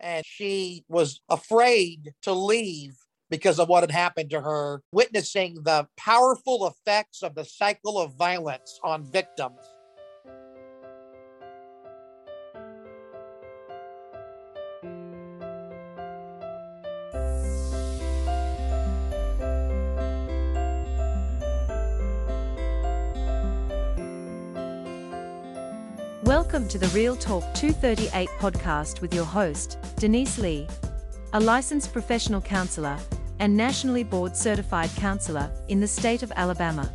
and she was afraid to leave because of what had happened to her, witnessing the powerful effects of the cycle of violence on victims. Welcome to the Real Talk 238 podcast with your host, Denise Lee, a licensed professional counselor and nationally board certified counselor in the state of Alabama.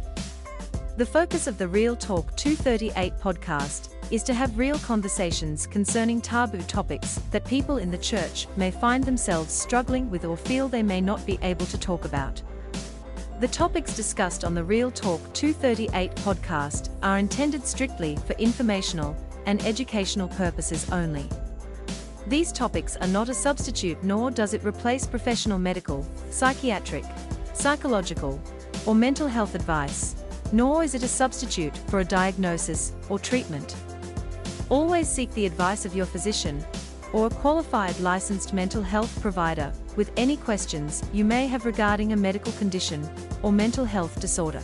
The focus of the Real Talk 238 podcast is to have real conversations concerning taboo topics that people in the church may find themselves struggling with or feel they may not be able to talk about. The topics discussed on the Real Talk 238 podcast are intended strictly for informational and educational purposes only. These topics are not a substitute nor does it replace professional medical, psychiatric, psychological, or mental health advice, nor is it a substitute for a diagnosis or treatment. Always seek the advice of your physician or a qualified licensed mental health provider with any questions you may have regarding a medical condition or mental health disorder.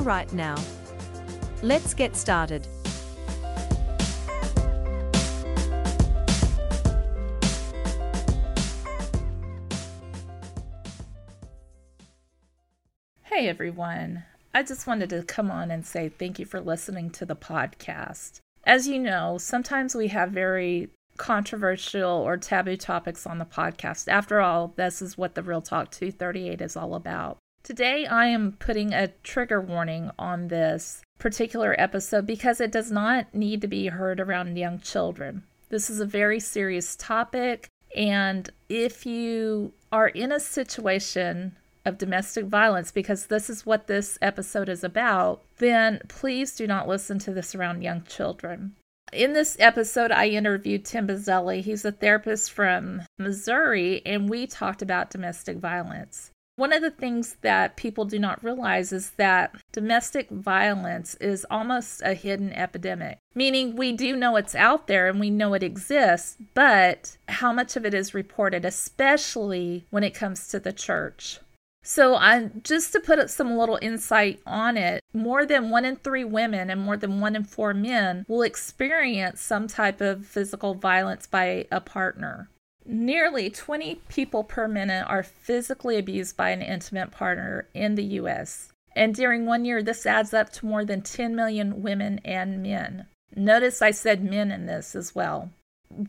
All right now. Let's get started. Hey everyone. I just wanted to come on and say thank you for listening to the podcast. As you know, sometimes we have very controversial or taboo topics on the podcast. After all, this is what the Real Talk 238 is all about. Today, I am putting a trigger warning on this particular episode because it does not need to be heard around young children. This is a very serious topic, and if you are in a situation of domestic violence, because this is what this episode is about, then please do not listen to this around young children. In this episode, I interviewed Tim Bizelli. He's a therapist from Missouri, and we talked about domestic violence. One of the things that people do not realize is that domestic violence is almost a hidden epidemic, meaning we do know it's out there and we know it exists, but how much of it is reported, especially when it comes to the church. So, I just to put some little insight on it, more than one in three women and more than one in four men will experience some type of physical violence by a partner. Nearly 20 people per minute are physically abused by an intimate partner in the U.S. And during one year, this adds up to more than 10 million women and men. Notice I said men in this as well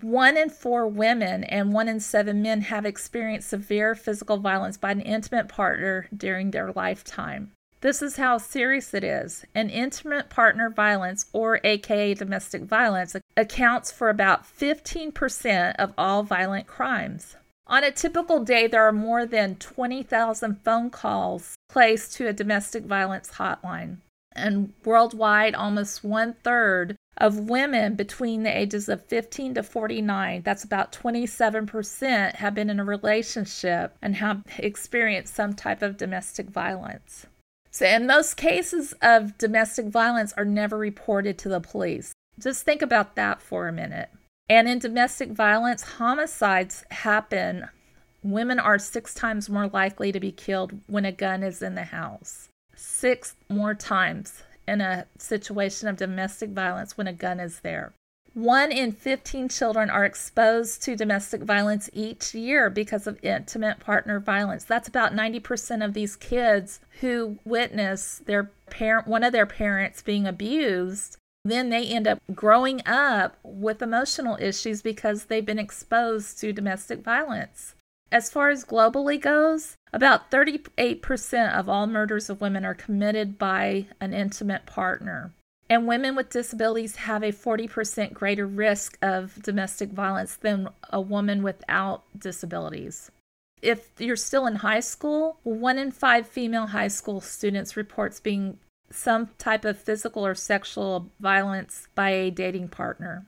one in four women and one in seven men have experienced severe physical violence by an intimate partner during their lifetime. This is how serious it is. An intimate partner violence, or AKA domestic violence, accounts for about 15% of all violent crimes. On a typical day, there are more than 20,000 phone calls placed to a domestic violence hotline. And worldwide, almost one third of women between the ages of 15 to 49, that's about 27%, have been in a relationship and have experienced some type of domestic violence. So, in most cases of domestic violence, are never reported to the police. Just think about that for a minute. And in domestic violence, homicides happen. Women are six times more likely to be killed when a gun is in the house. Six more times in a situation of domestic violence when a gun is there. One in 15 children are exposed to domestic violence each year because of intimate partner violence. That's about 90% of these kids who witness their parent one of their parents being abused. Then they end up growing up with emotional issues because they've been exposed to domestic violence. As far as globally goes, about 38% of all murders of women are committed by an intimate partner. And women with disabilities have a 40% greater risk of domestic violence than a woman without disabilities. If you're still in high school, one in five female high school students reports being some type of physical or sexual violence by a dating partner.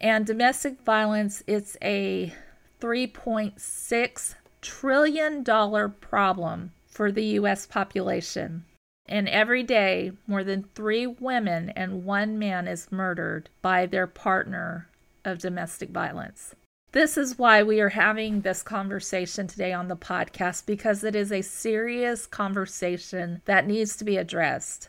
And domestic violence, it's a $3.6 trillion problem for the U.S. population. And every day, more than three women and one man is murdered by their partner of domestic violence. This is why we are having this conversation today on the podcast because it is a serious conversation that needs to be addressed.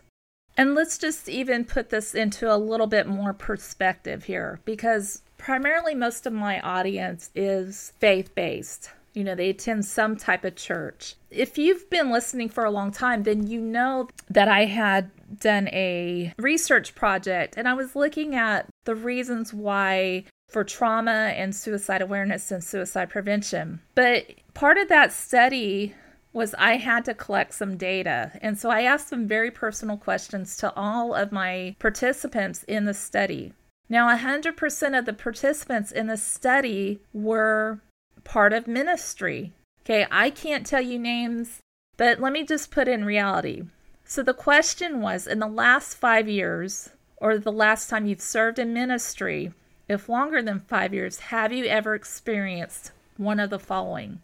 And let's just even put this into a little bit more perspective here because primarily most of my audience is faith based. You know, they attend some type of church. If you've been listening for a long time, then you know that I had done a research project and I was looking at the reasons why for trauma and suicide awareness and suicide prevention. But part of that study was I had to collect some data. And so I asked some very personal questions to all of my participants in the study. Now, 100% of the participants in the study were part of ministry. Okay, I can't tell you names, but let me just put in reality. So the question was in the last five years, or the last time you've served in ministry, if longer than five years, have you ever experienced one of the following?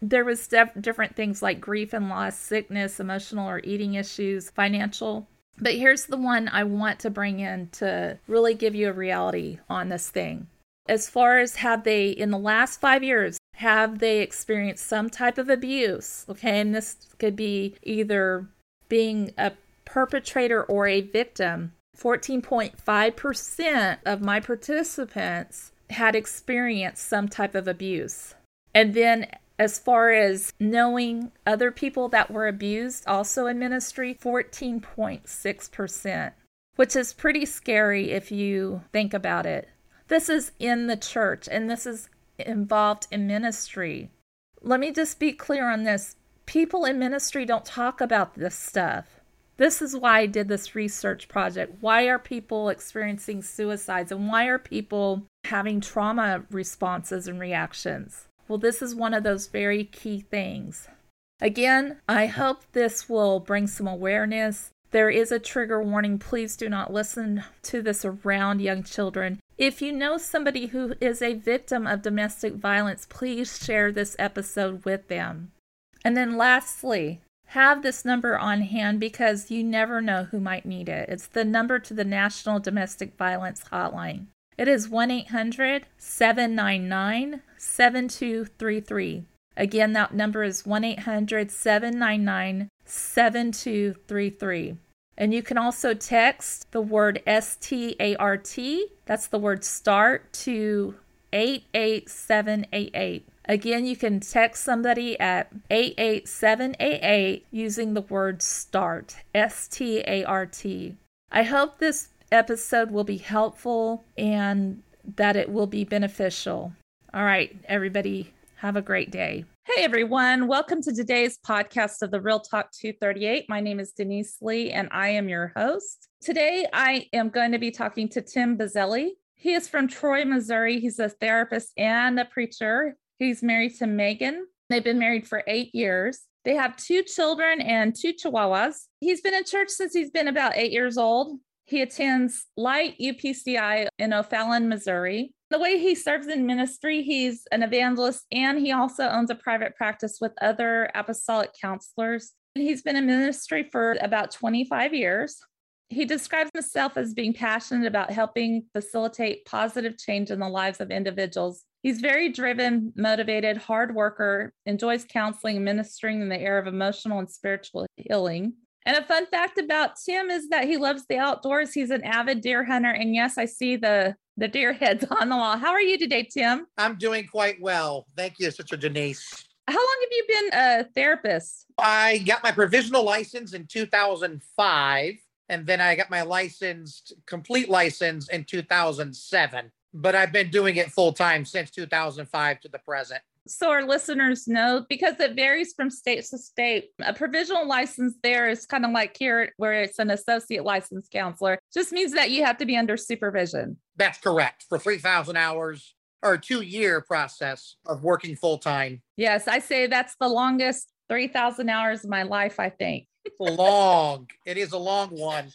There was def- different things like grief and loss, sickness, emotional or eating issues, financial. But here's the one I want to bring in to really give you a reality on this thing. As far as have they, in the last five years, have they experienced some type of abuse? Okay, and this could be either being a perpetrator or a victim 14.5% of my participants had experienced some type of abuse. And then, as far as knowing other people that were abused also in ministry, 14.6%, which is pretty scary if you think about it. This is in the church and this is involved in ministry. Let me just be clear on this people in ministry don't talk about this stuff. This is why I did this research project. Why are people experiencing suicides and why are people having trauma responses and reactions? Well, this is one of those very key things. Again, I hope this will bring some awareness. There is a trigger warning. Please do not listen to this around young children. If you know somebody who is a victim of domestic violence, please share this episode with them. And then, lastly, have this number on hand because you never know who might need it. It's the number to the National Domestic Violence Hotline. It is 1 800 799 7233. Again, that number is 1 800 799 7233. And you can also text the word START, that's the word start, to 88788. Again, you can text somebody at 88788 using the word START, S T A R T. I hope this episode will be helpful and that it will be beneficial. All right, everybody, have a great day. Hey, everyone. Welcome to today's podcast of the Real Talk 238. My name is Denise Lee, and I am your host. Today, I am going to be talking to Tim Bizelli. He is from Troy, Missouri. He's a therapist and a preacher. He's married to Megan. They've been married for eight years. They have two children and two chihuahuas. He's been in church since he's been about eight years old. He attends Light UPCI in O'Fallon, Missouri. The way he serves in ministry, he's an evangelist and he also owns a private practice with other apostolic counselors. He's been in ministry for about 25 years. He describes himself as being passionate about helping facilitate positive change in the lives of individuals He's very driven, motivated, hard worker, enjoys counseling ministering in the area of emotional and spiritual healing. And a fun fact about Tim is that he loves the outdoors. He's an avid deer hunter. And yes, I see the the deer heads on the wall. How are you today, Tim? I'm doing quite well. Thank you, Sister Denise. How long have you been a therapist? I got my provisional license in 2005, and then I got my licensed complete license in 2007 but I've been doing it full time since 2005 to the present. So our listeners know because it varies from state to state. A provisional license there is kind of like here where it's an associate license counselor. Just means that you have to be under supervision. That's correct. For 3,000 hours or a two year process of working full time. Yes, I say that's the longest 3,000 hours of my life, I think. long. It is a long one.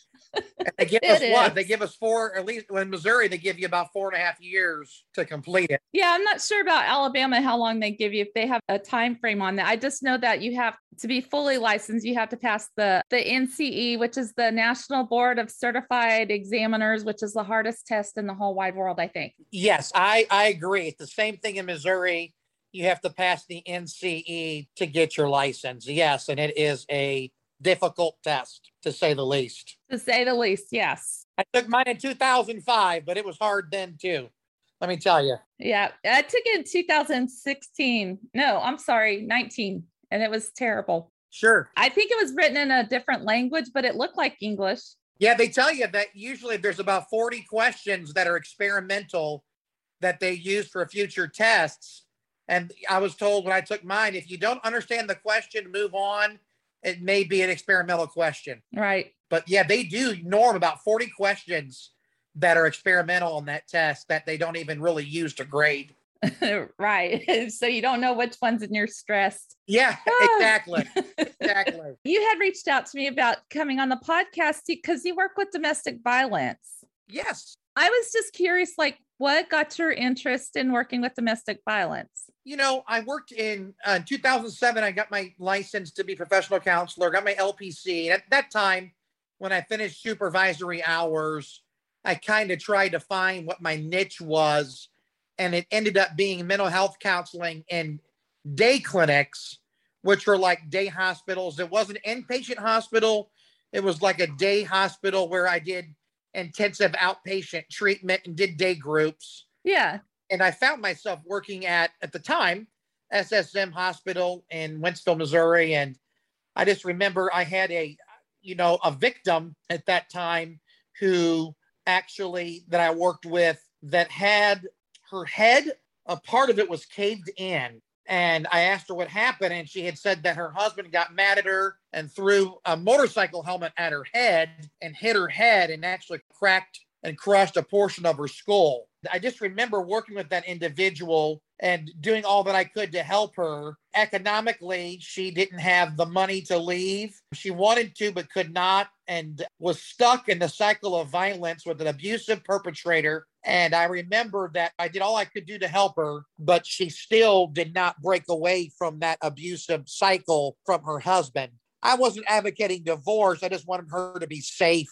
And they give us what? They give us four, at least in Missouri, they give you about four and a half years to complete it. Yeah, I'm not sure about Alabama how long they give you if they have a time frame on that. I just know that you have to be fully licensed, you have to pass the the NCE, which is the National Board of Certified Examiners, which is the hardest test in the whole wide world, I think. Yes, I I agree. It's the same thing in Missouri. You have to pass the NCE to get your license. Yes, and it is a difficult test to say the least. To say the least, yes. I took mine in 2005, but it was hard then too. Let me tell you. Yeah, I took it in 2016. No, I'm sorry, 19, and it was terrible. Sure. I think it was written in a different language, but it looked like English. Yeah, they tell you that usually there's about 40 questions that are experimental that they use for future tests. And I was told when I took mine, if you don't understand the question, move on it may be an experimental question. Right. But yeah, they do norm about 40 questions that are experimental on that test that they don't even really use to grade. right. So you don't know which ones and you're stressed. Yeah, ah. exactly. exactly. You had reached out to me about coming on the podcast because you work with domestic violence. Yes. I was just curious, like, what got your interest in working with domestic violence? You know, I worked in uh, 2007. I got my license to be professional counselor, got my LPC. And At that time, when I finished supervisory hours, I kind of tried to find what my niche was. And it ended up being mental health counseling in day clinics, which were like day hospitals. It wasn't inpatient hospital, it was like a day hospital where I did intensive outpatient treatment and did day groups. Yeah. And I found myself working at, at the time, SSM Hospital in Wentzville, Missouri. And I just remember I had a, you know, a victim at that time who actually that I worked with that had her head, a part of it was caved in. And I asked her what happened, and she had said that her husband got mad at her and threw a motorcycle helmet at her head and hit her head and actually cracked and crushed a portion of her skull. I just remember working with that individual and doing all that I could to help her. Economically, she didn't have the money to leave. She wanted to, but could not, and was stuck in the cycle of violence with an abusive perpetrator. And I remember that I did all I could do to help her, but she still did not break away from that abusive cycle from her husband. I wasn't advocating divorce, I just wanted her to be safe.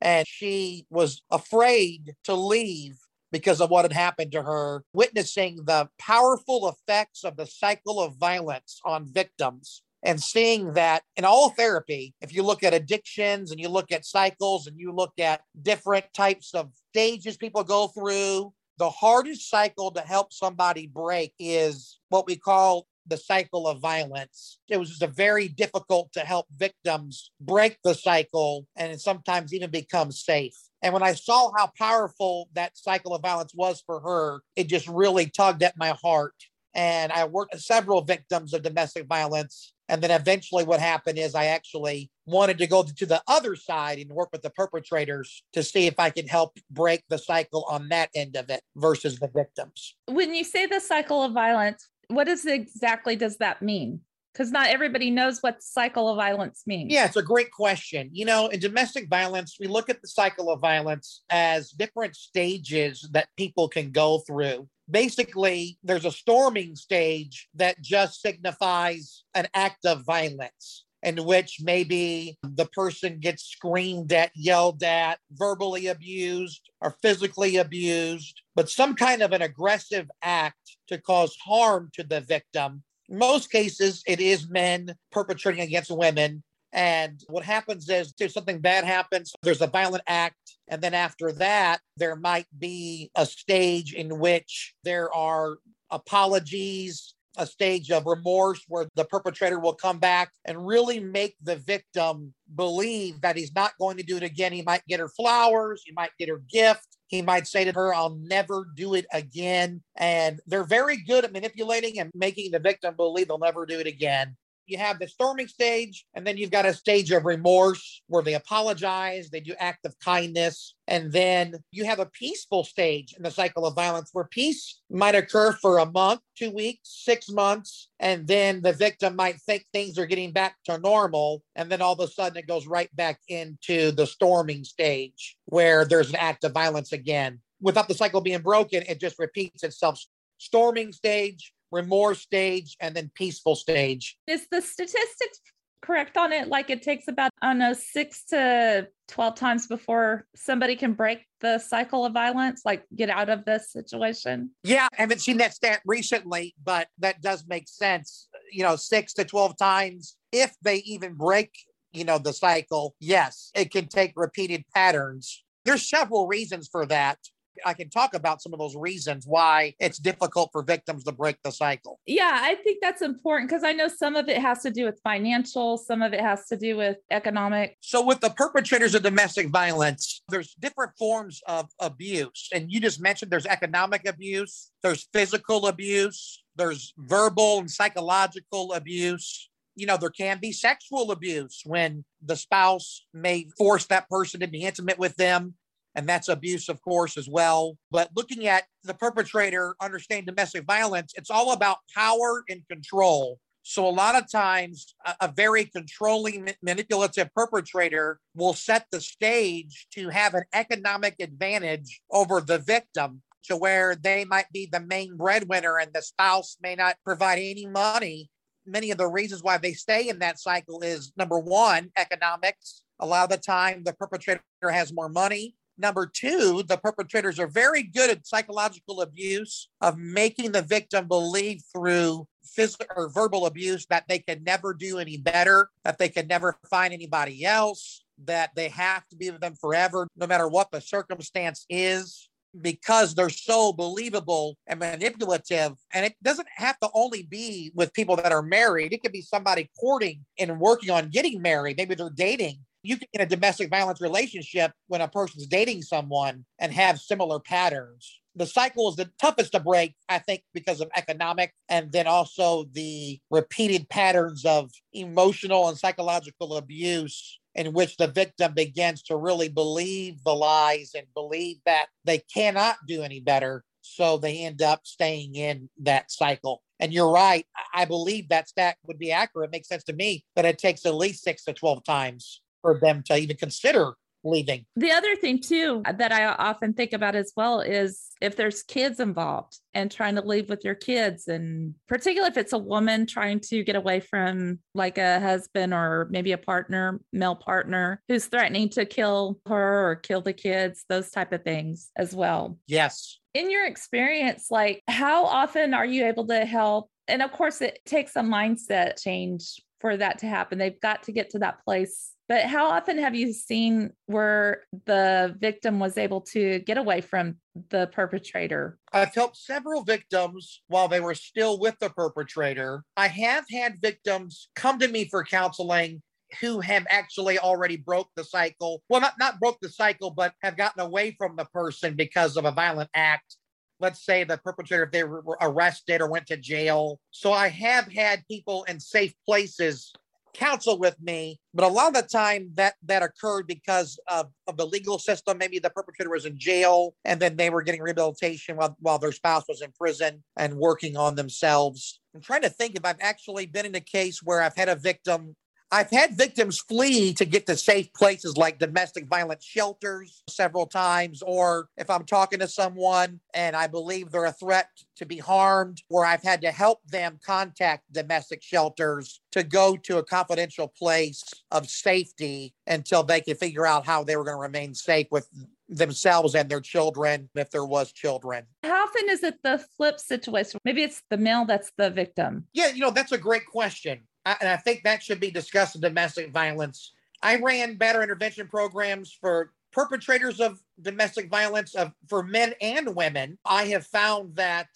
And she was afraid to leave because of what had happened to her, witnessing the powerful effects of the cycle of violence on victims and seeing that in all therapy, if you look at addictions and you look at cycles and you look at different types of stages people go through, the hardest cycle to help somebody break is what we call the cycle of violence. It was just very difficult to help victims break the cycle and sometimes even become safe. And when I saw how powerful that cycle of violence was for her, it just really tugged at my heart. And I worked with several victims of domestic violence. And then eventually, what happened is I actually wanted to go to the other side and work with the perpetrators to see if I could help break the cycle on that end of it versus the victims. When you say the cycle of violence, what is exactly does that mean? because not everybody knows what cycle of violence means. Yeah, it's a great question. You know, in domestic violence, we look at the cycle of violence as different stages that people can go through. Basically, there's a storming stage that just signifies an act of violence in which maybe the person gets screamed at, yelled at, verbally abused, or physically abused, but some kind of an aggressive act to cause harm to the victim most cases, it is men perpetrating against women. And what happens is if something bad happens, there's a violent act. And then after that, there might be a stage in which there are apologies, a stage of remorse where the perpetrator will come back and really make the victim believe that he's not going to do it again. He might get her flowers, he might get her gift, he might say to her, I'll never do it again. And they're very good at manipulating and making the victim believe they'll never do it again. You have the storming stage, and then you've got a stage of remorse where they apologize, they do act of kindness, and then you have a peaceful stage in the cycle of violence where peace might occur for a month, two weeks, six months, and then the victim might think things are getting back to normal. And then all of a sudden it goes right back into the storming stage where there's an act of violence again. Without the cycle being broken, it just repeats itself. Storming stage, remorse stage, and then peaceful stage. Is the statistics correct on it? Like it takes about, I don't know, six to 12 times before somebody can break the cycle of violence, like get out of this situation? Yeah, I haven't seen that stat recently, but that does make sense. You know, six to 12 times if they even break, you know, the cycle. Yes, it can take repeated patterns. There's several reasons for that. I can talk about some of those reasons why it's difficult for victims to break the cycle. Yeah, I think that's important because I know some of it has to do with financial, some of it has to do with economic. So, with the perpetrators of domestic violence, there's different forms of abuse. And you just mentioned there's economic abuse, there's physical abuse, there's verbal and psychological abuse you know, there can be sexual abuse when the spouse may force that person to be intimate with them and that's abuse, of course, as well. But looking at the perpetrator, understanding domestic violence, it's all about power and control. So, a lot of times, a, a very controlling, manipulative perpetrator will set the stage to have an economic advantage over the victim to where they might be the main breadwinner and the spouse may not provide any money. Many of the reasons why they stay in that cycle is number one, economics. A lot of the time, the perpetrator has more money Number two, the perpetrators are very good at psychological abuse of making the victim believe through physical or verbal abuse that they can never do any better, that they can never find anybody else, that they have to be with them forever, no matter what the circumstance is because they're so believable and manipulative. And it doesn't have to only be with people that are married. It could be somebody courting and working on getting married. Maybe they're dating you can in a domestic violence relationship when a person's dating someone and have similar patterns. The cycle is the toughest to break, I think, because of economic and then also the repeated patterns of emotional and psychological abuse in which the victim begins to really believe the lies and believe that they cannot do any better. So they end up staying in that cycle. And you're right. I believe that stat would be accurate. It makes sense to me that it takes at least six to 12 times for them to even consider leaving. The other thing, too, uh, that I often think about as well is if there's kids involved and trying to leave with your kids, and particularly if it's a woman trying to get away from like a husband or maybe a partner, male partner who's threatening to kill her or kill the kids, those type of things as well. Yes. In your experience, like how often are you able to help? And of course, it takes a mindset change for that to happen. They've got to get to that place but how often have you seen where the victim was able to get away from the perpetrator? I've helped several victims while they were still with the perpetrator. I have had victims come to me for counseling who have actually already broke the cycle. Well, not, not broke the cycle, but have gotten away from the person because of a violent act let's say the perpetrator if they were arrested or went to jail so i have had people in safe places counsel with me, but a lot of the time that that occurred because of, of the legal system. Maybe the perpetrator was in jail and then they were getting rehabilitation while, while their spouse was in prison and working on themselves. I'm trying to think if I've actually been in a case where I've had a victim I've had victims flee to get to safe places like domestic violence shelters several times, or if I'm talking to someone and I believe they're a threat to be harmed, where I've had to help them contact domestic shelters to go to a confidential place of safety until they could figure out how they were going to remain safe with themselves and their children if there was children. How often is it the flip situation? Maybe it's the male that's the victim. Yeah, you know, that's a great question and I think that should be discussed in domestic violence. I ran batterer intervention programs for perpetrators of domestic violence of, for men and women. I have found that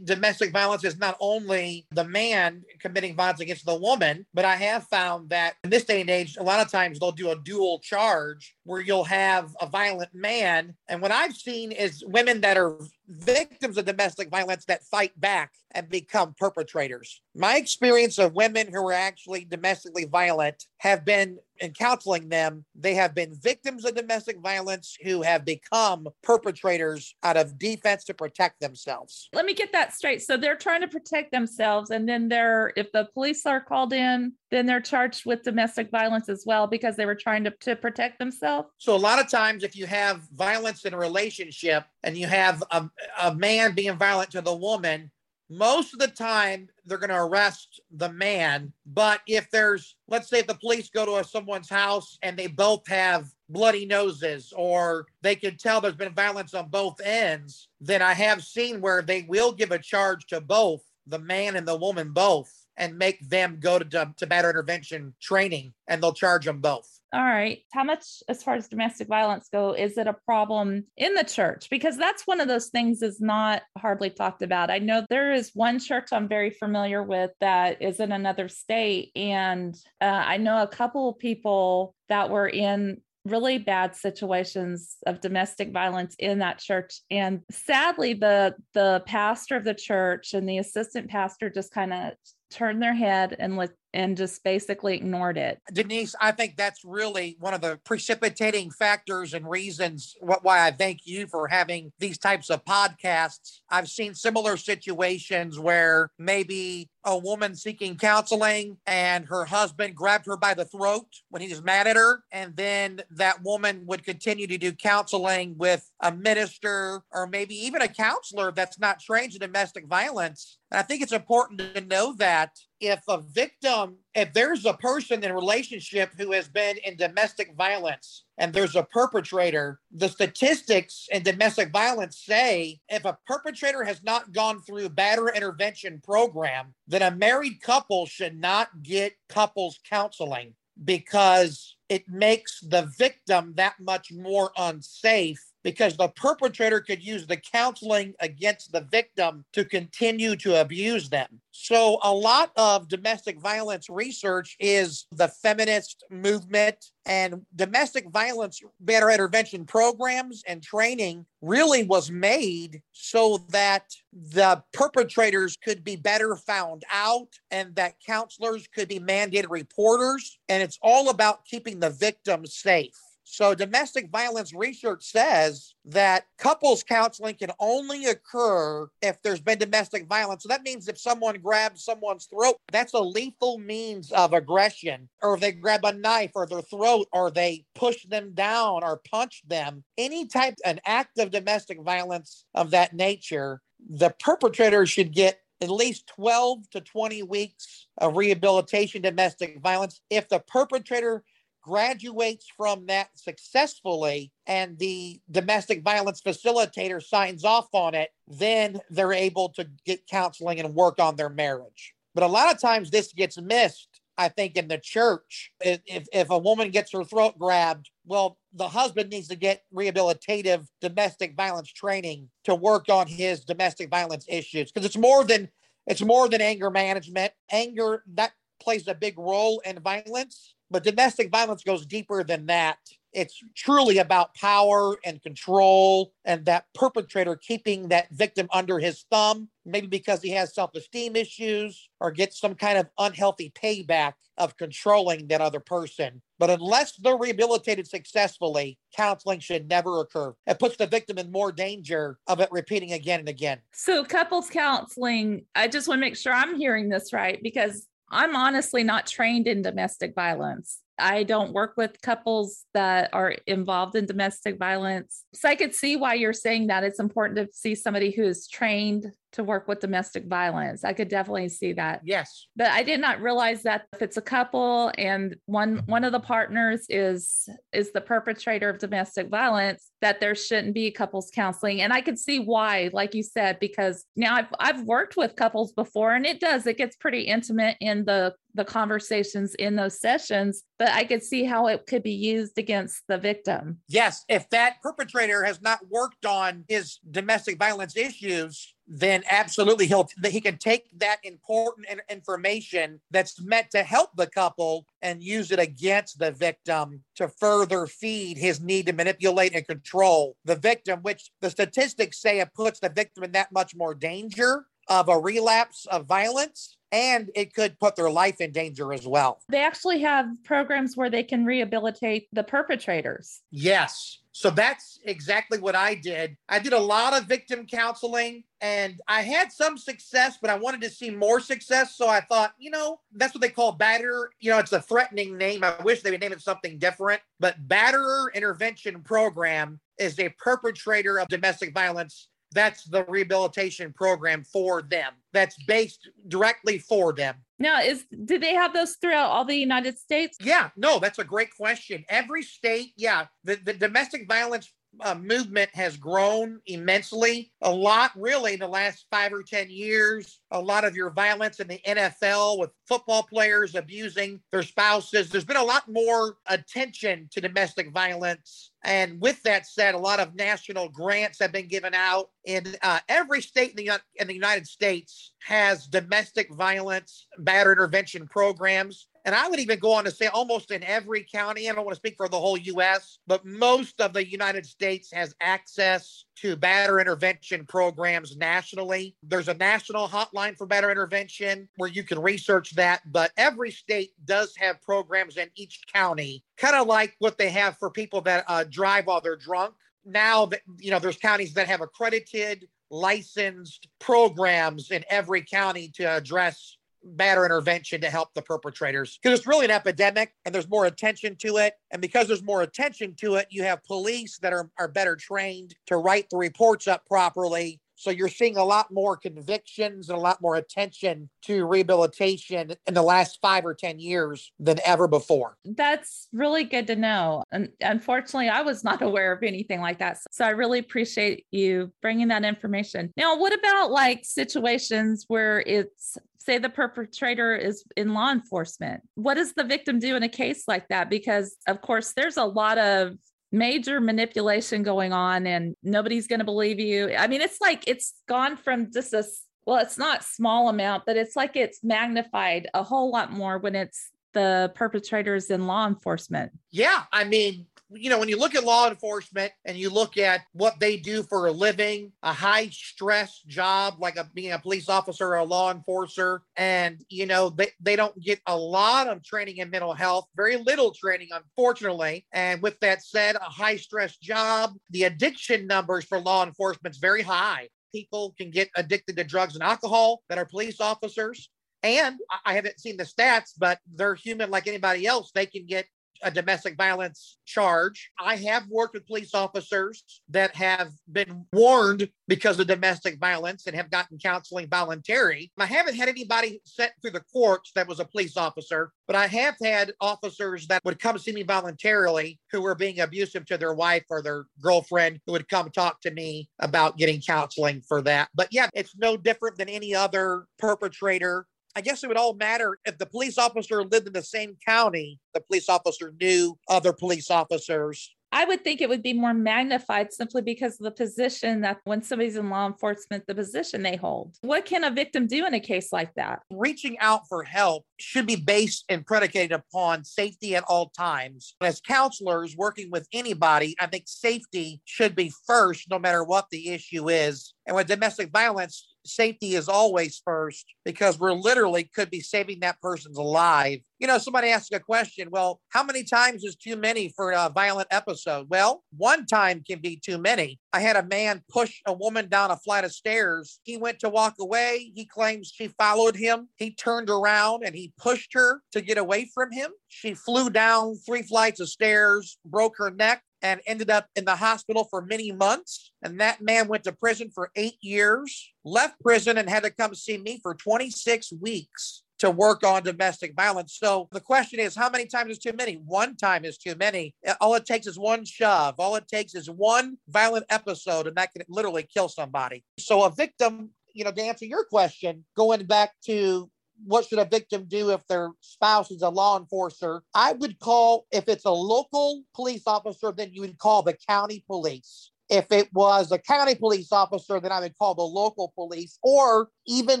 domestic violence is not only the man committing violence against the woman, but I have found that in this day and age, a lot of times they'll do a dual charge where you'll have a violent man. And what I've seen is women that are victims of domestic violence that fight back and become perpetrators. My experience of women who are actually domestically violent have been in counseling them, they have been victims of domestic violence who have become perpetrators out of defense to protect themselves. Let me get that straight. So they're trying to protect themselves and then they're if the police are called in, then they're charged with domestic violence as well because they were trying to, to protect themselves. So a lot of times if you have violence in a relationship and you have a, a man being violent to the woman, most of the time they're going to arrest the man. But if there's, let's say, if the police go to a, someone's house and they both have bloody noses or they can tell there's been violence on both ends, then I have seen where they will give a charge to both the man and the woman both and make them go to, to batterer intervention training and they'll charge them both. All right. How much, as far as domestic violence go, is it a problem in the church? Because that's one of those things is not hardly talked about. I know there is one church I'm very familiar with that is in another state, and uh, I know a couple of people that were in really bad situations of domestic violence in that church and sadly the the pastor of the church and the assistant pastor just kind of turned their head and let and just basically ignored it. Denise, I think that's really one of the precipitating factors and reasons why I thank you for having these types of podcasts. I've seen similar situations where maybe a woman seeking counseling and her husband grabbed her by the throat when he was mad at her. And then that woman would continue to do counseling with a minister or maybe even a counselor that's not trained in domestic violence. And I think it's important to know that if a victim, if there's a person in a relationship who has been in domestic violence and there's a perpetrator, the statistics in domestic violence say if a perpetrator has not gone through batter intervention program, then a married couple should not get couples counseling because it makes the victim that much more unsafe because the perpetrator could use the counseling against the victim to continue to abuse them. So, a lot of domestic violence research is the feminist movement and domestic violence batterer intervention programs and training really was made so that the perpetrators could be better found out and that counselors could be mandated reporters. And it's all about keeping the victim safe. So, domestic violence research says that couples counseling can only occur if there's been domestic violence. So, that means if someone grabs someone's throat, that's a lethal means of aggression, or if they grab a knife or their throat, or they push them down or punch them, any type, an act of domestic violence of that nature, the perpetrator should get at least 12 to 20 weeks of rehabilitation domestic violence. If the perpetrator graduates from that successfully and the domestic violence facilitator signs off on it, then they're able to get counseling and work on their marriage. But a lot of times this gets missed, I think, in the church. If, if a woman gets her throat grabbed, well, the husband needs to get rehabilitative domestic violence training to work on his domestic violence issues because it's more than it's more than anger management. Anger that plays a big role in violence but domestic violence goes deeper than that. It's truly about power and control and that perpetrator keeping that victim under his thumb, maybe because he has self esteem issues or gets some kind of unhealthy payback of controlling that other person. But unless they're rehabilitated successfully, counseling should never occur. It puts the victim in more danger of it repeating again and again. So, couples counseling, I just want to make sure I'm hearing this right because I'm honestly not trained in domestic violence. I don't work with couples that are involved in domestic violence. So I could see why you're saying that it's important to see somebody who is trained to work with domestic violence. I could definitely see that. Yes. But I did not realize that if it's a couple and one one of the partners is is the perpetrator of domestic violence that there shouldn't be couples counseling. And I could see why like you said because now I've I've worked with couples before and it does it gets pretty intimate in the the conversations in those sessions, but I could see how it could be used against the victim. Yes, if that perpetrator has not worked on his domestic violence issues, then absolutely he'll he can take that important information that's meant to help the couple and use it against the victim to further feed his need to manipulate and control the victim which the statistics say it puts the victim in that much more danger of a relapse of violence and it could put their life in danger as well. They actually have programs where they can rehabilitate the perpetrators. Yes. So that's exactly what I did. I did a lot of victim counseling and I had some success, but I wanted to see more success. So I thought, you know, that's what they call batterer. You know, it's a threatening name. I wish they would name it something different. But Batterer Intervention Program is a perpetrator of domestic violence that's the rehabilitation program for them. That's based directly for them. Now is do they have those throughout all the united states? Yeah no that's a great question. Every state yeah the, the domestic violence uh, movement has grown immensely. A lot, really, in the last five or 10 years. A lot of your violence in the NFL with football players abusing their spouses. There's been a lot more attention to domestic violence. And with that said, a lot of national grants have been given out. In uh, every state in the, in the United States has domestic violence batter intervention programs. And I would even go on to say almost in every county, I don't want to speak for the whole US, but most of the United States has access to batter intervention programs nationally. There's a national hotline for batter intervention where you can research that, but every state does have programs in each county, kind of like what they have for people that uh, drive while they're drunk. Now that, you know, there's counties that have accredited, licensed programs in every county to address batter intervention to help the perpetrators because it's really an epidemic and there's more attention to it. And because there's more attention to it you have police that are, are better trained to write the reports up properly so you're seeing a lot more convictions and a lot more attention to rehabilitation in the last five or 10 years than ever before. That's really good to know. And unfortunately, I was not aware of anything like that. So I really appreciate you bringing that information. Now, what about like situations where it's say the perpetrator is in law enforcement. What does the victim do in a case like that? Because, of course, there's a lot of major manipulation going on and nobody's going to believe you. I mean, it's like it's gone from just a, well, it's not small amount, but it's like it's magnified a whole lot more when it's the perpetrators in law enforcement. Yeah. I mean, you know, when you look at law enforcement and you look at what they do for a living, a high stress job like a, being a police officer or a law enforcer, and, you know, they, they don't get a lot of training in mental health, very little training, unfortunately. And with that said, a high stress job, the addiction numbers for law enforcement is very high. People can get addicted to drugs and alcohol that are police officers. And I haven't seen the stats, but they're human like anybody else. They can get a domestic violence charge. I have worked with police officers that have been warned because of domestic violence and have gotten counseling voluntary. I haven't had anybody sent through the courts that was a police officer, but I have had officers that would come see me voluntarily who were being abusive to their wife or their girlfriend who would come talk to me about getting counseling for that. But yeah, it's no different than any other perpetrator I guess it would all matter if the police officer lived in the same county, the police officer knew other police officers. I would think it would be more magnified simply because of the position that when somebody's in law enforcement, the position they hold. What can a victim do in a case like that? Reaching out for help should be based and predicated upon safety at all times. As counselors working with anybody, I think safety should be first, no matter what the issue is. And with domestic violence, safety is always first because we're literally could be saving that person's life. You know, somebody asked a question, well, how many times is too many for a violent episode? Well, one time can be too many. I had a man push a woman down a flight of stairs. He went to walk away. He claims she followed him. He turned around and he pushed her to get away from him. She flew down three flights of stairs, broke her neck, and ended up in the hospital for many months. And that man went to prison for eight years, left prison, and had to come see me for 26 weeks to work on domestic violence. So the question is, how many times is too many? One time is too many. All it takes is one shove. All it takes is one violent episode, and that can literally kill somebody. So a victim, you know, to answer your question, going back to what should a victim do if their spouse is a law enforcer? I would call, if it's a local police officer, then you would call the county police. If it was a county police officer, then I would call the local police, or even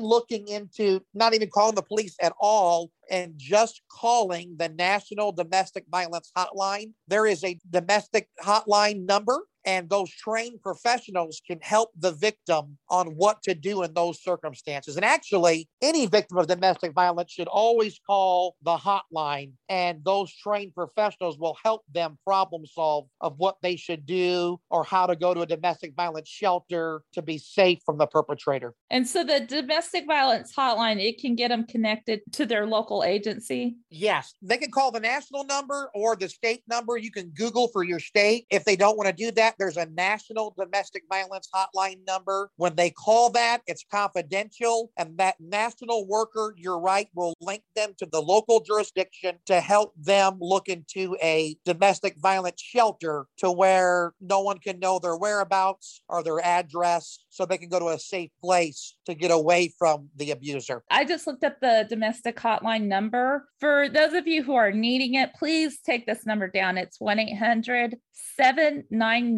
looking into not even calling the police at all and just calling the National Domestic Violence Hotline. There is a domestic hotline number and those trained professionals can help the victim on what to do in those circumstances. And actually, any victim of domestic violence should always call the hotline, and those trained professionals will help them problem solve of what they should do or how to go to a domestic violence shelter to be safe from the perpetrator. And so the domestic violence hotline, it can get them connected to their local agency. Yes, they can call the national number or the state number. You can Google for your state. If they don't want to do that, there's a national domestic violence hotline number. When they call that, it's confidential, and that national worker, you're right, will link them to the local jurisdiction to help them look into a domestic violence shelter to where no one can know their whereabouts or their address so they can go to a safe place to get away from the abuser. I just looked up the domestic hotline number. For those of you who are needing it, please take this number down. It's 1 800 799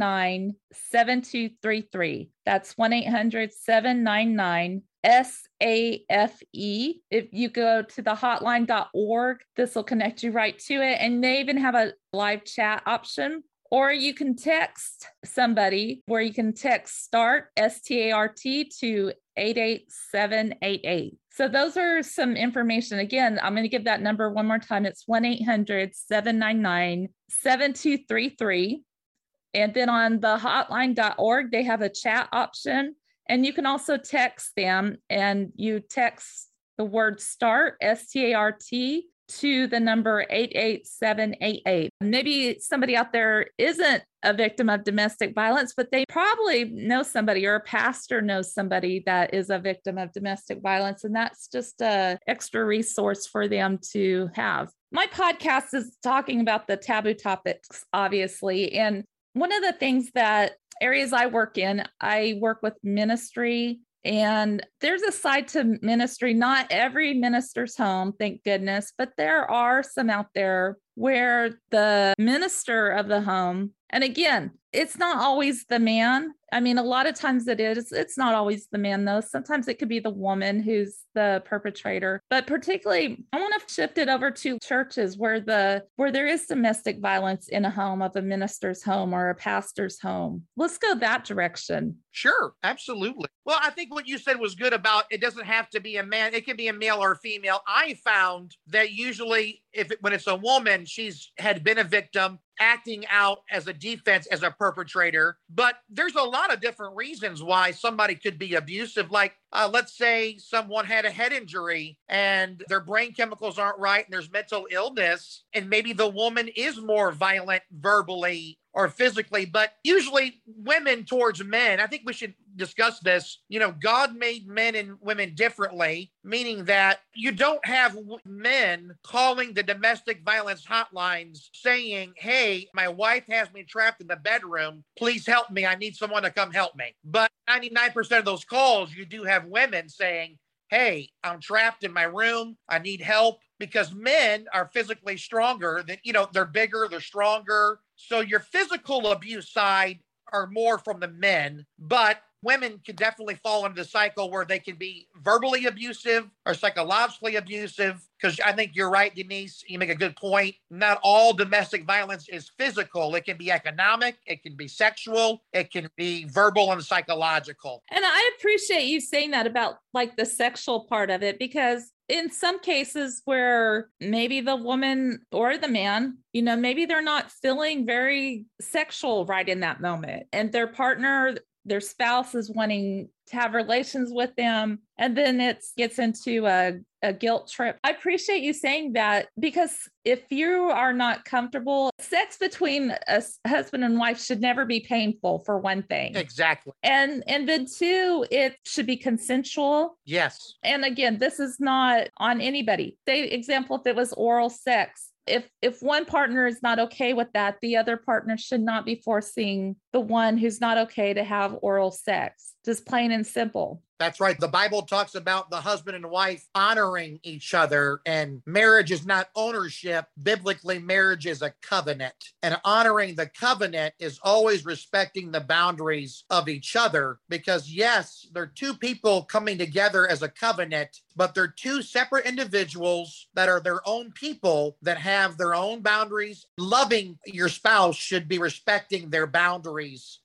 7233. That's 1 800 799 SAFE. If you go to the hotline.org, this will connect you right to it. And they even have a live chat option. Or you can text somebody where you can text start, S T A R T, to 88788. So those are some information. Again, I'm going to give that number one more time. It's 1 800 799 7233. And then on the hotline.org, they have a chat option. And you can also text them and you text the word start, S T A R T, to the number 88788. Maybe somebody out there isn't a victim of domestic violence, but they probably know somebody or a pastor knows somebody that is a victim of domestic violence. And that's just a extra resource for them to have. My podcast is talking about the taboo topics, obviously. And one of the things that areas I work in, I work with ministry and there's a side to ministry. Not every minister's home, thank goodness, but there are some out there where the minister of the home, and again, it's not always the man. I mean, a lot of times it is. It's not always the man, though. Sometimes it could be the woman who's the perpetrator. But particularly, I want to shift it over to churches where the where there is domestic violence in a home of a minister's home or a pastor's home. Let's go that direction. Sure, absolutely. Well, I think what you said was good about it doesn't have to be a man, it can be a male or a female. I found that usually if it, when it's a woman, she's had been a victim acting out as a defense as a perpetrator. But there's a lot of different reasons why somebody could be abusive. Like, uh, let's say someone had a head injury and their brain chemicals aren't right and there's mental illness, and maybe the woman is more violent verbally or physically, but usually women towards men. I think we should discuss this. You know, God made men and women differently, meaning that you don't have men calling the domestic violence hotlines saying, Hey, my wife has me trapped in the bedroom. Please help me. I need someone to come help me. But 99% of those calls, you do have women saying, Hey, I'm trapped in my room. I need help because men are physically stronger than, you know, they're bigger, they're stronger. So your physical abuse side are more from the men, but women can definitely fall into the cycle where they can be verbally abusive or psychologically abusive. Because I think you're right, Denise. You make a good point. Not all domestic violence is physical, it can be economic, it can be sexual, it can be verbal and psychological. And I appreciate you saying that about like the sexual part of it because in some cases where maybe the woman or the man, you know, maybe they're not feeling very sexual right in that moment, and their partner their spouse is wanting to have relations with them and then it gets into a, a guilt trip. I appreciate you saying that because if you are not comfortable sex between a husband and wife should never be painful for one thing. Exactly. And and then two it should be consensual. Yes. And again this is not on anybody. Say example if it was oral sex if if one partner is not okay with that the other partner should not be forcing the one who's not okay to have oral sex, just plain and simple. That's right. The Bible talks about the husband and wife honoring each other, and marriage is not ownership. Biblically, marriage is a covenant. And honoring the covenant is always respecting the boundaries of each other because, yes, they're two people coming together as a covenant, but they're two separate individuals that are their own people that have their own boundaries. Loving your spouse should be respecting their boundaries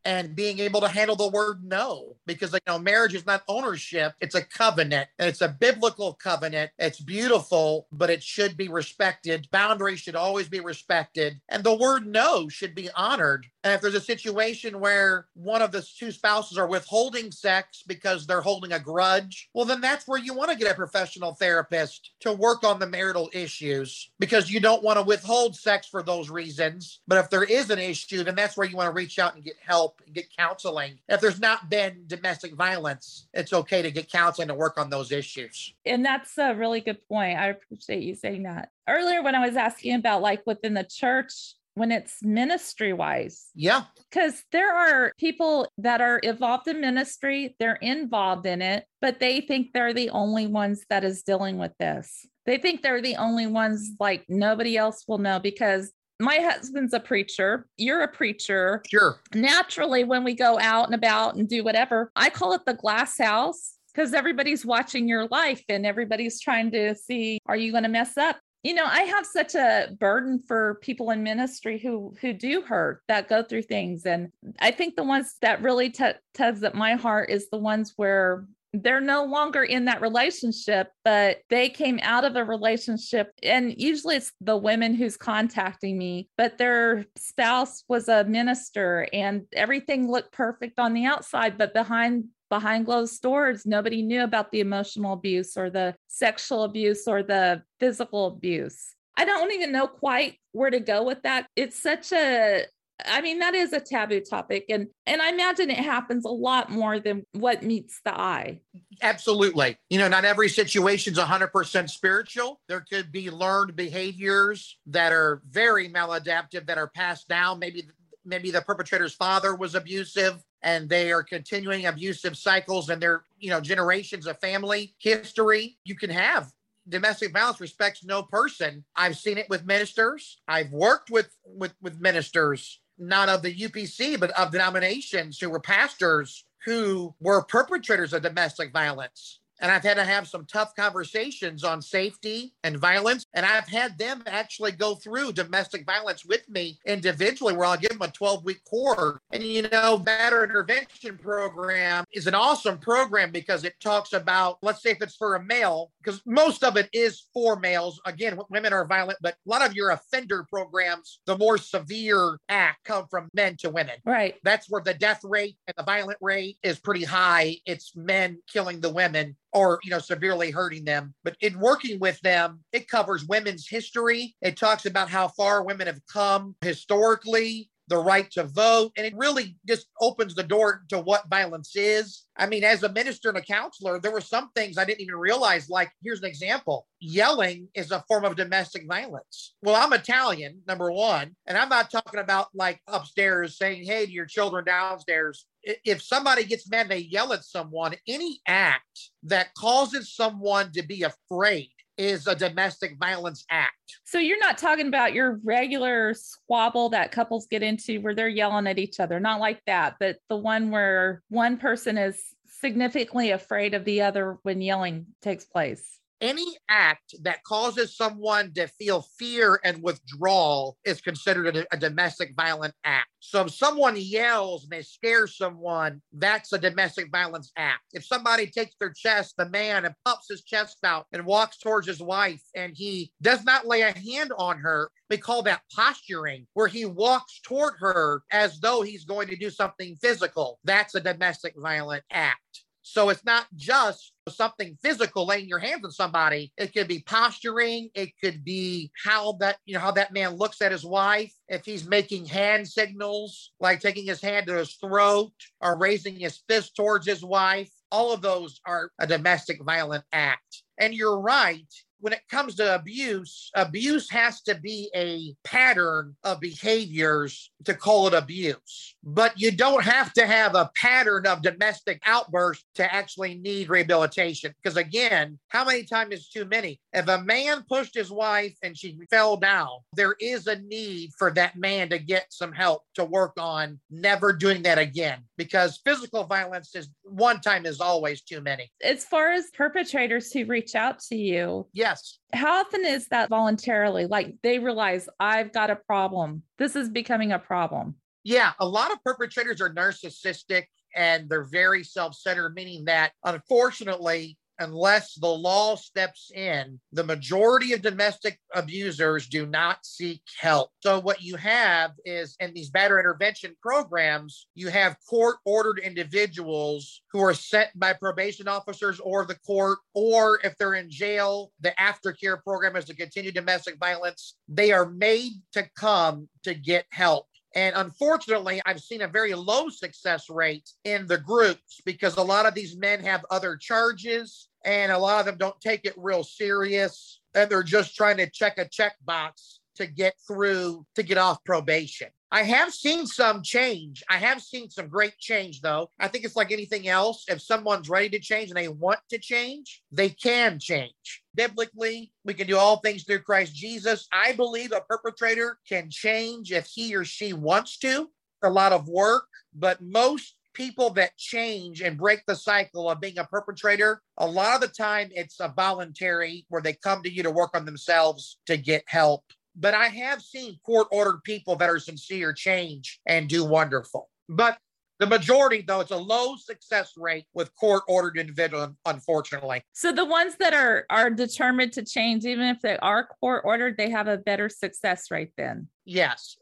and being able to handle the word no because, you know, marriage is not ownership ownership. It's a covenant and it's a biblical covenant. It's beautiful, but it should be respected. Boundaries should always be respected. And the word no should be honored. And if there's a situation where one of the two spouses are withholding sex because they're holding a grudge, well, then that's where you want to get a professional therapist to work on the marital issues because you don't want to withhold sex for those reasons. But if there is an issue, then that's where you want to reach out and get help and get counseling. If there's not been domestic violence, it's okay to get counseling to work on those issues. And that's a really good point. I appreciate you saying that. Earlier, when I was asking about like within the church, when it's ministry wise. Yeah. Because there are people that are involved in ministry, they're involved in it, but they think they're the only ones that is dealing with this. They think they're the only ones like nobody else will know because my husband's a preacher. You're a preacher. Sure. Naturally, when we go out and about and do whatever, I call it the glass house because everybody's watching your life and everybody's trying to see are you going to mess up you know i have such a burden for people in ministry who who do hurt that go through things and i think the ones that really t- tugs at my heart is the ones where they're no longer in that relationship, but they came out of a relationship. And usually it's the women who's contacting me, but their spouse was a minister and everything looked perfect on the outside, but behind behind closed doors nobody knew about the emotional abuse or the sexual abuse or the physical abuse i don't even know quite where to go with that it's such a I mean, that is a taboo topic. And and I imagine it happens a lot more than what meets the eye. Absolutely. You know, not every situation is 100% spiritual. There could be learned behaviors that are very maladaptive that are passed down. Maybe maybe the perpetrator's father was abusive and they are continuing abusive cycles and their, you know, generations of family history. You can have domestic violence respects no person. I've seen it with ministers. I've worked with with with ministers not of the UPC, but of denominations who were pastors who were perpetrators of domestic violence. And I've had to have some tough conversations on safety and violence. And I've had them actually go through domestic violence with me individually, where I'll give them a 12 week course. And, you know, Batterer Intervention Program is an awesome program because it talks about, let's say if it's for a male, because most of it is for males. Again, women are violent, but a lot of your offender programs, the more severe act come from men to women. Right. That's where the death rate and the violent rate is pretty high. It's men killing the women or you know severely hurting them but in working with them it covers women's history it talks about how far women have come historically the right to vote. And it really just opens the door to what violence is. I mean, as a minister and a counselor, there were some things I didn't even realize. Like, here's an example yelling is a form of domestic violence. Well, I'm Italian, number one, and I'm not talking about like upstairs saying, hey, to your children downstairs. If somebody gets mad, they yell at someone, any act that causes someone to be afraid is a domestic violence act. So you're not talking about your regular squabble that couples get into where they're yelling at each other, not like that, but the one where one person is significantly afraid of the other when yelling takes place any act that causes someone to feel fear and withdrawal is considered a, a, domestic violent act. So if someone yells and they scare someone, that's a domestic violence act. If somebody takes their chest, the man, and puffs his chest out and walks towards his wife and he does not lay a hand on her, we call that posturing, where he walks toward her as though he's going to do something physical. That's a domestic violent act. So it's not just something physical, laying your hands on somebody. It could be posturing. It could be how that, you know, how that man looks at his wife. If he's making hand signals, like taking his hand to his throat or raising his fist towards his wife, all of those are a domestic violent act. And you're right when it comes to abuse, abuse has to be a pattern of behaviors to call it abuse. But you don't have to have a pattern of domestic outbursts to actually need rehabilitation. Because again, how many times is too many? If a man pushed his wife and she fell down, there is a need for that man to get some help to work on never doing that again. Because physical violence is one time is always too many. As far as perpetrators who reach out to you, yes. How often is that voluntarily? Like they realize I've got a problem. This is becoming a problem. Yeah, a lot of perpetrators are narcissistic and they're very self centered, meaning that unfortunately, unless the law steps in, the majority of domestic abusers do not seek help. So, what you have is in these batterer intervention programs, you have court ordered individuals who are sent by probation officers or the court, or if they're in jail, the aftercare program is to continue domestic violence. They are made to come to get help. And unfortunately, I've seen a very low success rate in the groups because a lot of these men have other charges and a lot of them don't take it real serious and they're just trying to check a checkbox to get through to get off probation. I have seen some change. I have seen some great change, though. I think it's like anything else. If someone's ready to change and they want to change, they can change. Biblically, we can do all things through Christ Jesus. I believe a perpetrator can change if he or she wants to. A lot of work, but most people that change and break the cycle of being a perpetrator, a lot of the time it's a voluntary where they come to you to work on themselves to get help but I have seen court ordered people that are sincere change and do wonderful. But the majority, though, it's a low success rate with court ordered individuals, unfortunately. So the ones that are are determined to change, even if they are court ordered, they have a better success rate then. Yes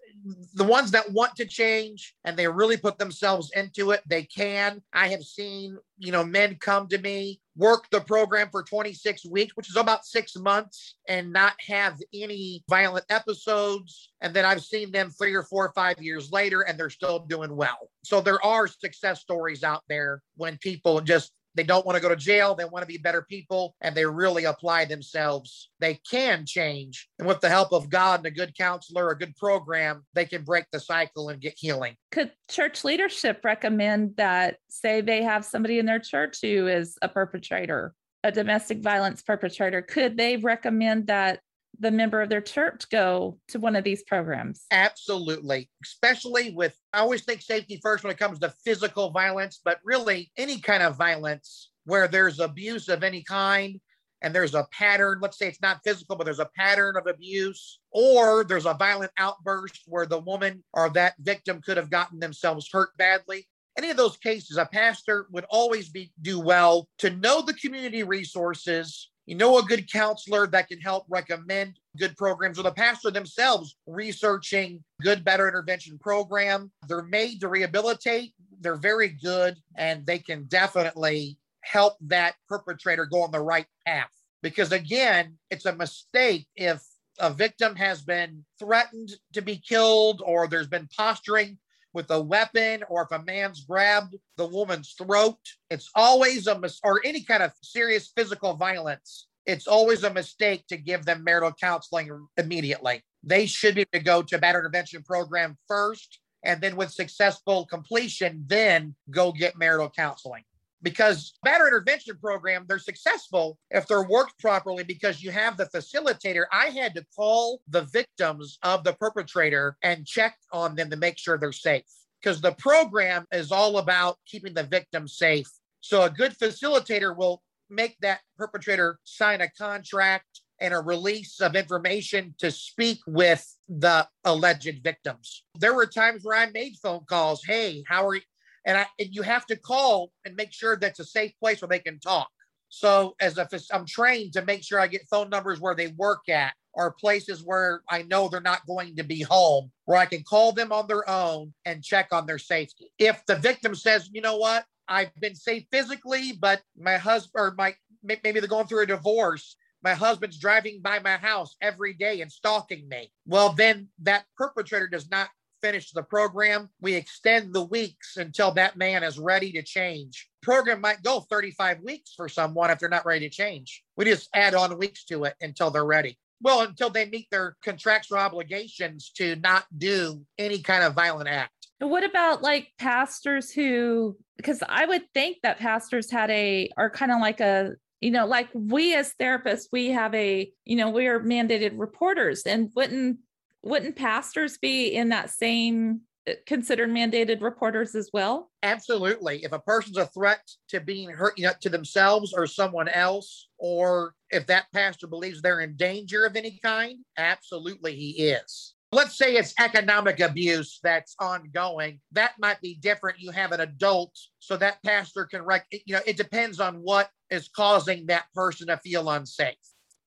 the ones that want to change and they really put themselves into it, they can. I have seen, you know, men come to me, work the program for 26 weeks, which is about six months, and not have any violent episodes. And then I've seen them three or four or five years later and they're still doing well. So there are success stories out there when people just they don't want to go to jail. They want to be better people and they really apply themselves. They can change. And with the help of God and a good counselor, a good program, they can break the cycle and get healing. Could church leadership recommend that, say, they have somebody in their church who is a perpetrator, a domestic violence perpetrator? Could they recommend that the member of their church go to one of these programs? Absolutely. Especially with, I always think safety first when it comes to physical violence, but really any kind of violence where there's abuse of any kind and there's a pattern, let's say it's not physical, but there's a pattern of abuse, or there's a violent outburst where the woman or that victim could have gotten themselves hurt badly. Any of those cases, a pastor would always be do well to know the community resources you know a good counselor that can help recommend good programs or the pastor themselves researching good batterer intervention program. They're made to rehabilitate. They're very good and they can definitely help that perpetrator go on the right path. Because again it's a mistake if a victim has been threatened to be killed or there's been posturing with a weapon or if a man's grabbed the woman's throat. It's always a mis- or any kind of serious physical violence. It's always a mistake to give them marital counseling immediately. They should be to go to a batterer intervention program first, and then with successful completion, then go get marital counseling because batterer intervention program they're successful if they're worked properly because you have the facilitator i had to call the victims of the perpetrator and check on them to make sure they're safe because the program is all about keeping the victim safe so a good facilitator will make that perpetrator sign a contract and a release of information to speak with the alleged victims. There were times where I made phone calls. Hey, how are you? And I and you have to call and make sure that's a safe place where they can talk. So as a I'm trained to make sure I get phone numbers where they work at or places where I know they're not going to be home, where I can call them on their own and check on their safety. If the victim says, you know what, I've been safe physically, but my husband or my maybe they're going through a divorce. My husband's driving by my house every day and stalking me. Well, then that perpetrator does not finish the program, we extend the weeks until that man is ready to change. Program might go 35 weeks for someone if they're not ready to change. We just add on weeks to it until they're ready. Well, until they meet their contractual obligations to not do any kind of violent act. What about like pastors who, because I would think that pastors had a, are kind of like a, you know, like we as therapists, we have a, you know, we are mandated reporters and wouldn't, wouldn't pastors be in that same uh, considered mandated reporters as well? Absolutely. If a person's a threat to being hurt you know, to themselves or someone else, or if that pastor believes they're in danger of any kind, absolutely he is. Let's say it's economic abuse that's ongoing. That might be different. You have an adult, so that pastor can rec. You know, it depends on what is causing that person to feel unsafe.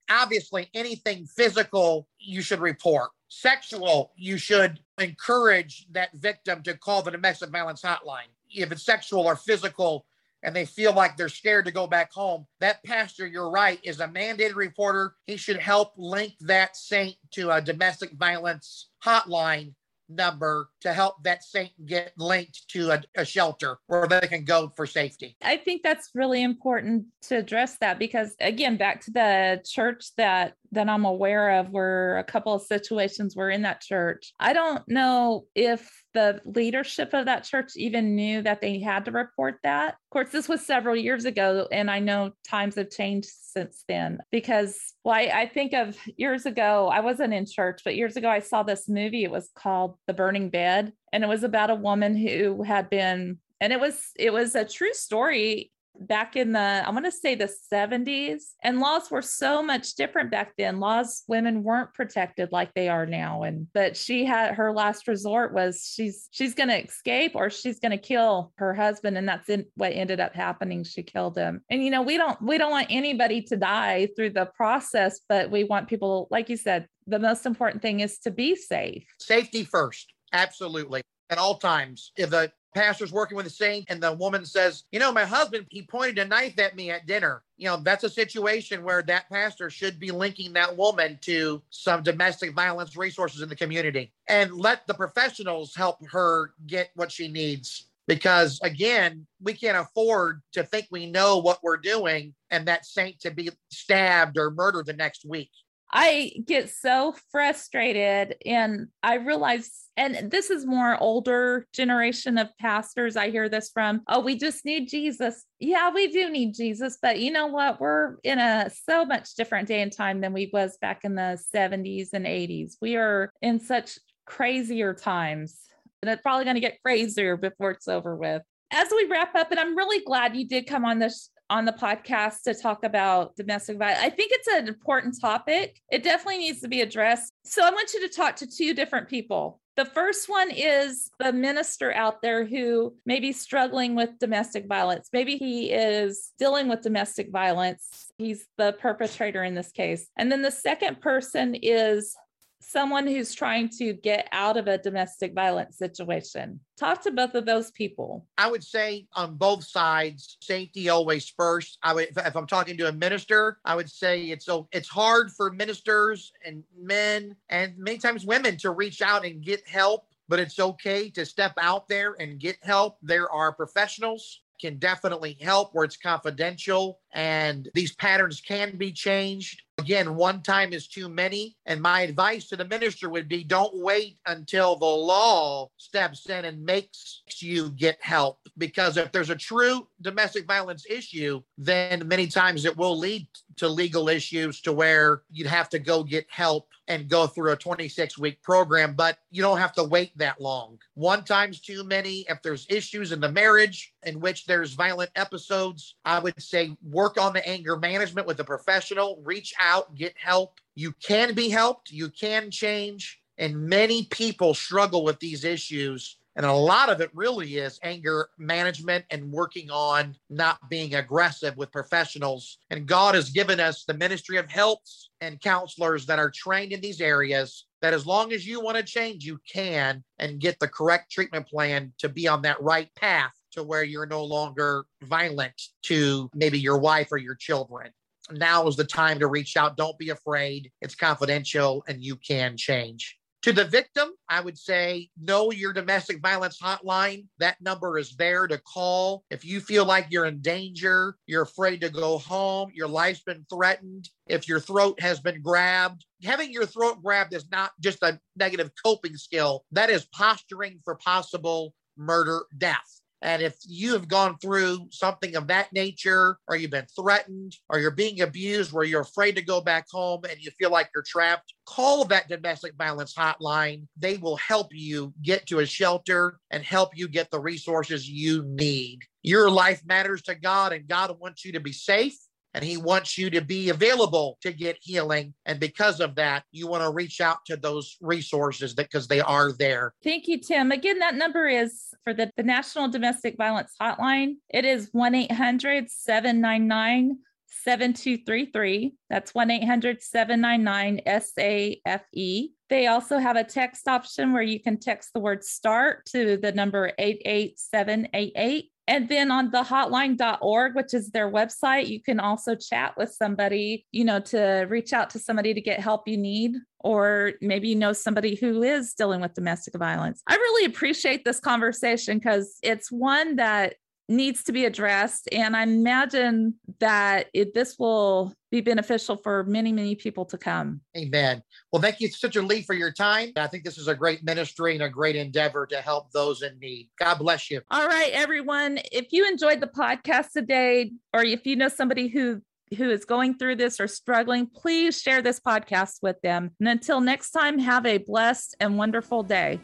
Obviously, anything physical you should report sexual, you should encourage that victim to call the domestic violence hotline. If it's sexual or physical, and they feel like they're scared to go back home, that pastor, you're right, is a mandated reporter. He should help link that saint to a domestic violence hotline number to help that saint get linked to a, a, shelter where they can go for safety. I think that's really important to address that because again, back to the church that that I'm aware of were a couple of situations were in that church. I don't know if the leadership of that church even knew that they had to report that. Of course, this was several years ago, and I know times have changed since then because, well, I, I think of years ago, I wasn't in church, but years ago, I saw this movie. It was called The Burning Bed, and it was about a woman who had been and it was it was a true story back in the i want to say the 70s and laws were so much different back then. Laws women weren't protected like they are now and but she had her last resort was she's she's going to escape or she's going to kill her husband and that's in, what ended up happening. She killed him. And you know we don't we don't want anybody to die through the process but we want people like you said the most important thing is to be safe. Safety first absolutely at all times. If the pastor's working with a saint and the woman says, you know, my husband, he pointed a knife at me at dinner. You know, that's a situation where that pastor should be linking that woman to some domestic violence resources in the community and let the professionals help her get what she needs. Because again, we can't afford to think we know what we're doing and that saint to be stabbed or murdered the next week. I get so frustrated and I realize and this is more older generation of pastors I hear this from oh we just need Jesus. Yeah, we do need Jesus, but you know what? We're in a so much different day and time than we was back in the 70s and 80s. We are in such crazier times. And it's probably going to get crazier before it's over with as we wrap up, and I'm really glad you did come on this on the podcast to talk about domestic violence. I think it's an important topic. It definitely needs to be addressed. So I want you to talk to two different people. The first one is the minister out there who may be struggling with domestic violence. Maybe he is dealing with domestic violence. He's the perpetrator in this case. And then the second person is someone who's trying to get out of a domestic violence situation. Talk to both of those people. I would say on both sides, safety always first. I would, if I'm talking to a minister, I would say it's so it's hard for ministers and men and many times women to reach out and get help. But it's okay to step out there and get help. There are professionals can definitely help where it's confidential and these patterns can be changed. Again, one time is too many. And my advice to the minister would be don't wait until the law steps in and makes you get help. Because if there's a true domestic violence issue, then many times it will lead to legal issues to where you'd have to go get help and go through a 26 week program, but you don't have to wait that long. One time's too many. If there's issues in the marriage in which there's violent episodes, I would say work on the anger management with a professional, reach out, get help. You can be helped, you can change. And many people struggle with these issues and a lot of it really is anger management and working on not being aggressive with professionals. And God has given us the ministry of helps and counselors that are trained in these areas that as long as you want to change, you can and get the correct treatment plan to be on that right path to where you're no longer violent to maybe your wife or your children. Now is the time to reach out. Don't be afraid. It's confidential and you can change To the victim, I would say know your domestic violence hotline. That number is there to call. If you feel like you're in danger, you're afraid to go home, your life's been threatened, if your throat has been grabbed, having your throat grabbed is not just a negative coping skill, that is posturing for possible murder, death. And if you have gone through something of that nature, or you've been threatened, or you're being abused where you're afraid to go back home and you feel like you're trapped, call that domestic violence hotline. They will help you get to a shelter and help you get the resources you need. Your life matters to God, and God wants you to be safe and he wants you to be available to get healing. And because of that, you want to reach out to those resources because they are there. Thank you, Tim. Again, that number is for the, the National Domestic Violence Hotline. It is 1 800 799 7233. That's 1 800 799 SAFE. They also have a text option where you can text the word START to the number 88788. And then on the hotline.org, which is their website, you can also chat with somebody, you know, to reach out to somebody to get help you need, or maybe you know somebody who is dealing with domestic violence. I really appreciate this conversation because it's one that needs to be addressed. And I imagine that it, this will be beneficial for many, many people to come. Amen. Well, thank you, Sister Lee, for your time. I think this is a great ministry and a great endeavor to help those in need. God bless you. All right, everyone. If you enjoyed the podcast today, or if you know somebody who who is going through this or struggling, please share this podcast with them. And until next time, have a blessed and wonderful day.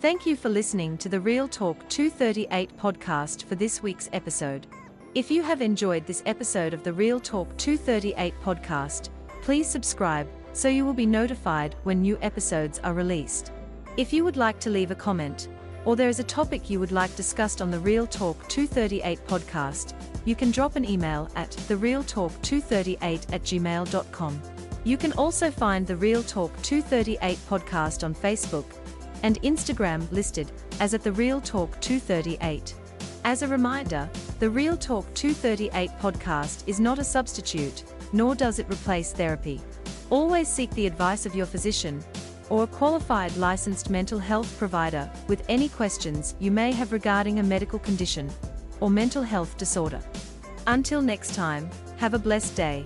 Thank you for listening to the Real Talk 238 podcast for this week's episode. If you have enjoyed this episode of the Real Talk 238 podcast, please subscribe so you will be notified when new episodes are released. If you would like to leave a comment, or there is a topic you would like discussed on the Real Talk 238 podcast, you can drop an email at therealtalk238 at gmail.com. You can also find the Real Talk 238 podcast on Facebook, and Instagram listed as at The Real Talk 238. As a reminder, the Real Talk 238 podcast is not a substitute, nor does it replace therapy. Always seek the advice of your physician or a qualified licensed mental health provider with any questions you may have regarding a medical condition or mental health disorder. Until next time, have a blessed day.